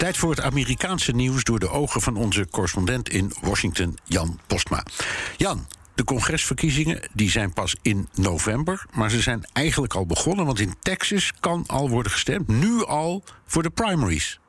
Tijd voor het Amerikaanse nieuws door de ogen van onze correspondent in Washington, Jan Postma. Jan, de congresverkiezingen die zijn pas in november, maar ze zijn eigenlijk al begonnen, want in Texas kan al worden gestemd, nu al voor de primaries.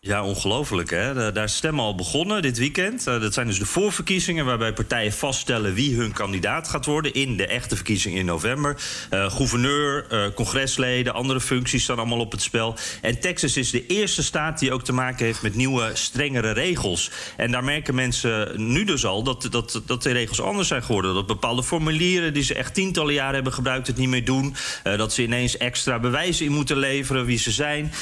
Ja, ongelooflijk hè. Daar is stemmen al begonnen dit weekend. Eh, dat zijn dus de voorverkiezingen waarbij partijen vaststellen wie hun kandidaat gaat worden in de echte verkiezingen in november. Uh, gouverneur, uh, congresleden, andere functies staan allemaal op het spel. En Texas is de eerste staat die ook te maken heeft met nieuwe, strengere regels. En daar merken mensen nu dus al dat, dat, dat de regels anders zijn geworden. Dat bepaalde formulieren die ze echt tientallen jaren hebben gebruikt het niet meer doen. dat ze ineens extra bewijzen in moeten leveren wie ze zijn.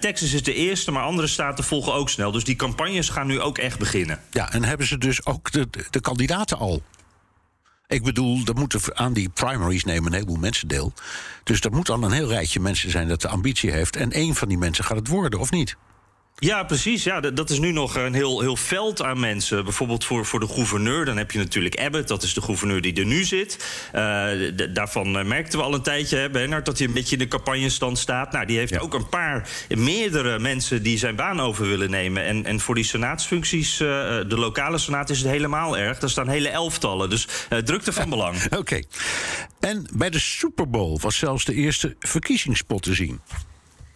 Texas is de eerste, maar andere staten staten volgen ook snel. Dus die campagnes gaan nu ook echt beginnen. Ja, en hebben ze dus ook de, de kandidaten al? Ik bedoel, er moeten aan die primaries nemen een heleboel mensen deel. Dus er moet dan een heel rijtje mensen zijn dat de ambitie heeft. En één van die mensen gaat het worden, of niet? Ja, precies. Ja, dat is nu nog een heel, heel veld aan mensen. Bijvoorbeeld voor, voor de gouverneur. Dan heb je natuurlijk Abbott, dat is de gouverneur die er nu zit. Uh, daarvan eh, merkten we al een tijdje, hè, Bernard, dat hij een beetje in de campagnestand staat. Nou, die heeft ook een paar, meerdere mensen die zijn baan over willen nemen. En, en voor die senaatsfuncties, uh, de lokale senaat, is het helemaal erg. Daar staan hele elftallen. Dus uh, drukte van belang. Oké. En bij de Super Bowl was zelfs de eerste verkiezingspot te zien.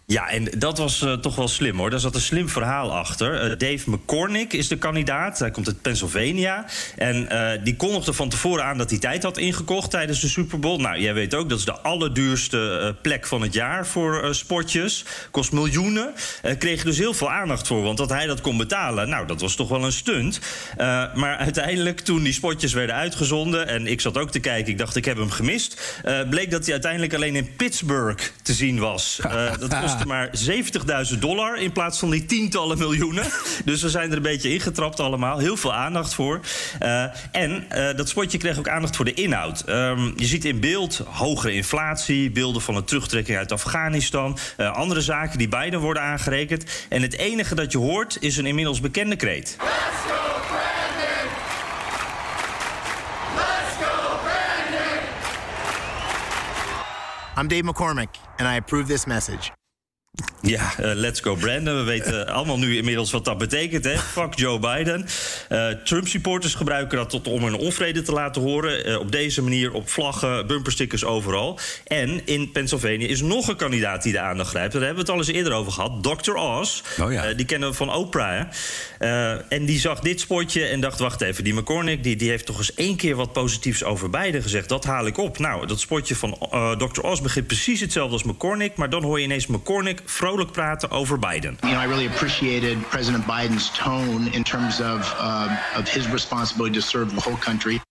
Ja, en dat was uh, toch wel slim hoor. Daar zat een slim verhaal achter. Uh, Dave McCormick is de kandidaat. Hij komt uit Pennsylvania. En uh, die kondigde van tevoren aan dat hij tijd had ingekocht tijdens de Super Bowl. Nou, jij weet ook, dat is de allerduurste plek van het jaar voor sportjes. Kost miljoenen. kreeg dus heel veel aandacht voor. Want dat hij dat kon betalen, nou, dat was toch wel een stunt. maar uiteindelijk, toen die spotjes werden uitgezonden. en ik zat ook te kijken, ik dacht, ik heb hem gemist. bleek dat hij uiteindelijk alleen in Pittsburgh te zien was. dat kostte maar 70.000 dollar in plaats van die tientallen miljoenen. Dus we zijn er een beetje ingetrapt allemaal. Heel veel aandacht voor. Uh, en uh, dat spotje kreeg ook aandacht voor de inhoud. Um, je ziet in beeld hogere inflatie, beelden van een terugtrekking uit Afghanistan, uh, andere zaken die beiden worden aangerekend. En het enige dat je hoort is een inmiddels bekende kreet. Let's go! I'm Dave McCormick, and I approve this message. Ja, uh, let's go Brandon. We weten allemaal nu inmiddels wat dat betekent. Hè? Fuck Joe Biden. Uh, Trump-supporters gebruiken dat tot, om hun onvrede te laten horen. Uh, op deze manier op vlaggen, bumperstickers overal. En in Pennsylvania is nog een kandidaat die de aandacht grijpt. Daar hebben we het al eens eerder over gehad. Dr. Oz. Oh ja. die kennen we van Oprah. en die zag dit spotje en dacht... wacht even, die McCormick die, die heeft toch eens één keer wat positiefs over Biden gezegd. Dat haal ik op. Nou, dat spotje van Dr. Oz begint precies hetzelfde als McCormick. Maar dan hoor je ineens McCormick vrolijk praten over Biden. You know, I really appreciated President Biden's tone in terms of, uh, of his responsibility to serve the whole country.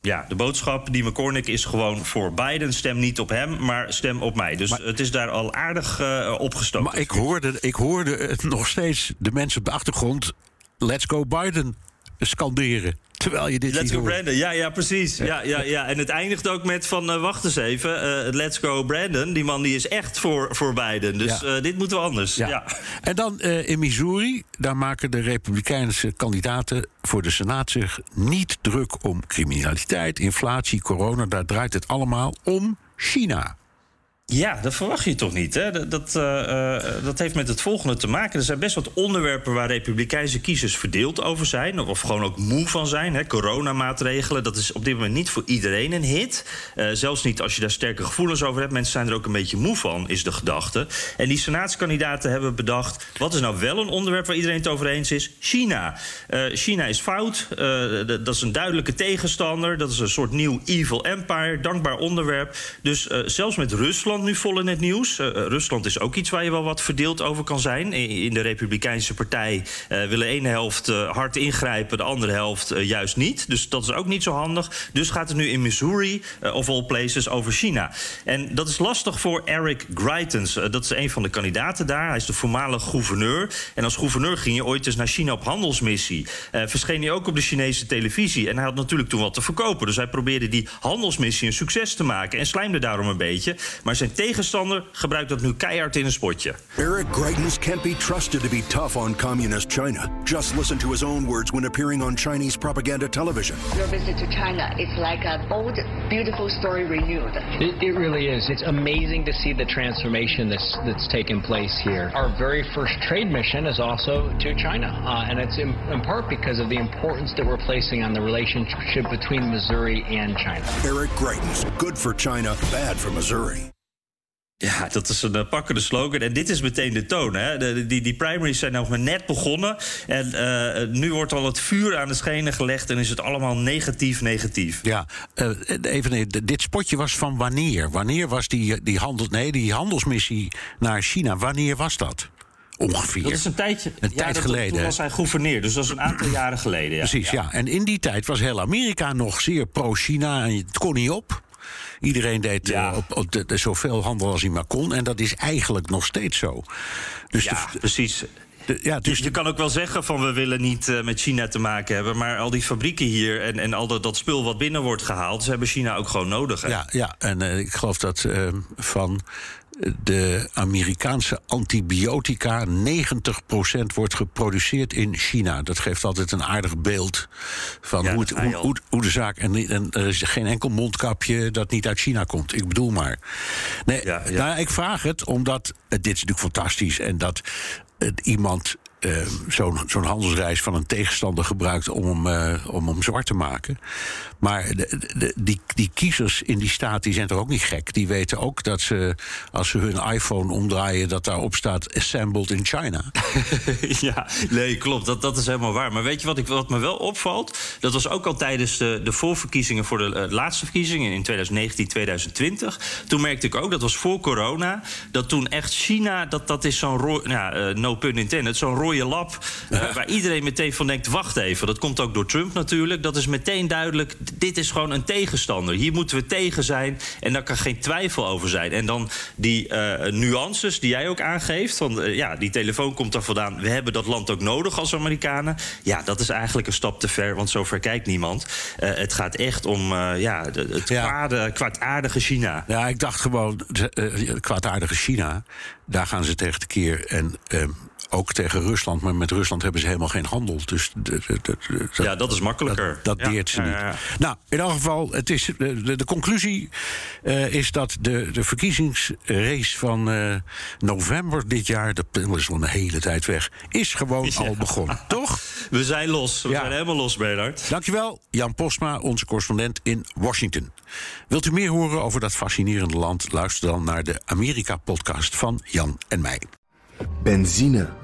Ja, de boodschap die McCormick is gewoon voor Biden. Stem niet op hem, maar stem op mij. Dus het is daar al aardig uh, opgestoken. Maar ik hoorde, ik hoorde het nog steeds de mensen op de achtergrond... Let's go Biden scanderen. Terwijl je dit Let's go Brandon, ja, ja, precies. Ja. Ja, ja, En het eindigt ook met van, uh, wacht eens even, uh, let's go Brandon. Die man die is echt voor, voor Biden. Dus ja. uh, dit moeten we anders. Ja. En dan in Missouri, daar maken de republikeinse kandidaten voor de Senaat zich niet druk om criminaliteit, inflatie, corona. Daar draait het allemaal om China. Ja, dat verwacht je toch niet. Hè? Dat, dat, uh, dat heeft met het volgende te maken. Er zijn best wat onderwerpen waar republikeinse kiezers verdeeld over zijn. Of gewoon ook moe van zijn. Hè? Coronamaatregelen, dat is op dit moment niet voor iedereen een hit. Uh, zelfs niet als je daar sterke gevoelens over hebt. Mensen zijn er ook een beetje moe van, is de gedachte. En die senaatskandidaten hebben bedacht... wat is nou wel een onderwerp waar iedereen het over eens is? China. China is fout. dat is een duidelijke tegenstander. Dat is een soort nieuw evil empire. Dankbaar onderwerp. Dus zelfs met Rusland Nu vol in het nieuws. Rusland is ook iets waar je wel wat verdeeld over kan zijn. In de Republikeinse Partij willen ene helft hard ingrijpen, de andere helft juist niet. Dus dat is ook niet zo handig. Dus gaat het nu in Missouri, of all places, over China. En dat is lastig voor Eric Greitens. dat is een van de kandidaten daar. Hij is de voormalige gouverneur. En als gouverneur ging je ooit eens naar China op handelsmissie. verscheen hij ook op de Chinese televisie. En hij had natuurlijk toen wat te verkopen. Dus hij probeerde die handelsmissie een succes te maken en slijmde daarom een beetje. Maar zijn tegenstander gebruikt dat nu keihard in een spotje. Eric Greitens can't be trusted to be tough on communist China. Just listen to his own words when appearing on Chinese propaganda television. Your visit to China is like an old, beautiful story renewed. It, it really is. It's amazing to see the transformation that's that's taken place here. Our very first trade mission is also to China, uh, and it's in, in part because of the importance that we're placing on the relationship between Missouri and China. Eric Greitens, good for China, bad for Missouri. Ja, dat is een uh, pakkende slogan. En dit is meteen de toon. Hè? De, die, die primaries zijn nog maar net begonnen. En uh, nu wordt al het vuur aan de schenen gelegd. En is het allemaal negatief, negatief. Ja, uh, even dit spotje was van wanneer? Wanneer was die, die, handel, nee, die handelsmissie naar China? Wanneer was dat? Ongeveer. Dat is een tijdje een ja, tijd dat, geleden. Toen was hij gouverneur, dus dat is een aantal jaren geleden. Ja. Precies, ja. En in die tijd was heel Amerika nog zeer pro-China en het kon niet op. Iedereen deed ja. uh, op, op de, de, zoveel handel als hij maar kon. En dat is eigenlijk nog steeds zo. Dus ja, de, precies. De, ja, dus je, kan ook wel zeggen van we willen niet uh, met China te maken hebben. Maar al die fabrieken hier en, en al dat, dat spul wat binnen wordt gehaald, ze hebben China ook gewoon nodig. Hè? Ja, ja, en uh, ik geloof dat uh, van de Amerikaanse antibiotica 90% wordt geproduceerd in China. Dat geeft altijd een aardig beeld van ja, hoe, het, hoe, hoe, hoe, de zaak. En, en, er is geen enkel mondkapje dat niet uit China komt. Ik bedoel maar. Nee, ja, ja. Nou, ik vraag het omdat. Dit is natuurlijk fantastisch. En dat iemand uh, zo'n zo'n handelsreis van een tegenstander gebruikt om uh, om hem zwart te maken. Maar de, die, die kiezers in die staat die zijn toch ook niet gek. Die weten ook dat ze, als ze hun iPhone omdraaien, dat daarop staat Assembled in China. ja, nee, klopt. Dat, dat is helemaal waar. Maar weet je wat, ik, wat me wel opvalt? Dat was ook al tijdens de, de voorverkiezingen voor de uh, laatste verkiezingen in 2019, 2020. Toen merkte ik ook, dat was voor corona, dat toen echt China, dat, dat is zo'n, ja, no pun intended, zo'n rode lab. Uh, waar iedereen meteen van denkt: wacht even. Dat komt ook door Trump natuurlijk. Dat is meteen duidelijk. Dit is gewoon een tegenstander. Hier moeten we tegen zijn. En daar kan geen twijfel over zijn. En dan die uh, nuances die jij ook aangeeft. Van uh, ja, die telefoon komt er vandaan. We hebben dat land ook nodig als Amerikanen. Ja, dat is eigenlijk een stap te ver. Want zover kijkt niemand. het gaat echt om ja, het ja. Kwade, kwaadaardige China. Ja, ik dacht gewoon: kwaadaardige China. Daar gaan ze tegen de keer. En ehm, ook tegen Rusland, maar met Rusland hebben ze helemaal geen handel. Dus de, de, de, ja, dat is makkelijker. Dat, dat deert ze niet. Ja, nou, in elk geval, het is, de, conclusie uh, is dat de, de verkiezingsrace van uh, november dit jaar, dat is wel een hele tijd weg, is gewoon al begonnen. Toch? We zijn los. We zijn helemaal los, Bernard. Dankjewel, Jan Postma, onze correspondent in Washington. Wilt u meer horen over dat fascinerende land? Luister dan naar de Amerika-podcast van Jan en mij. Benzine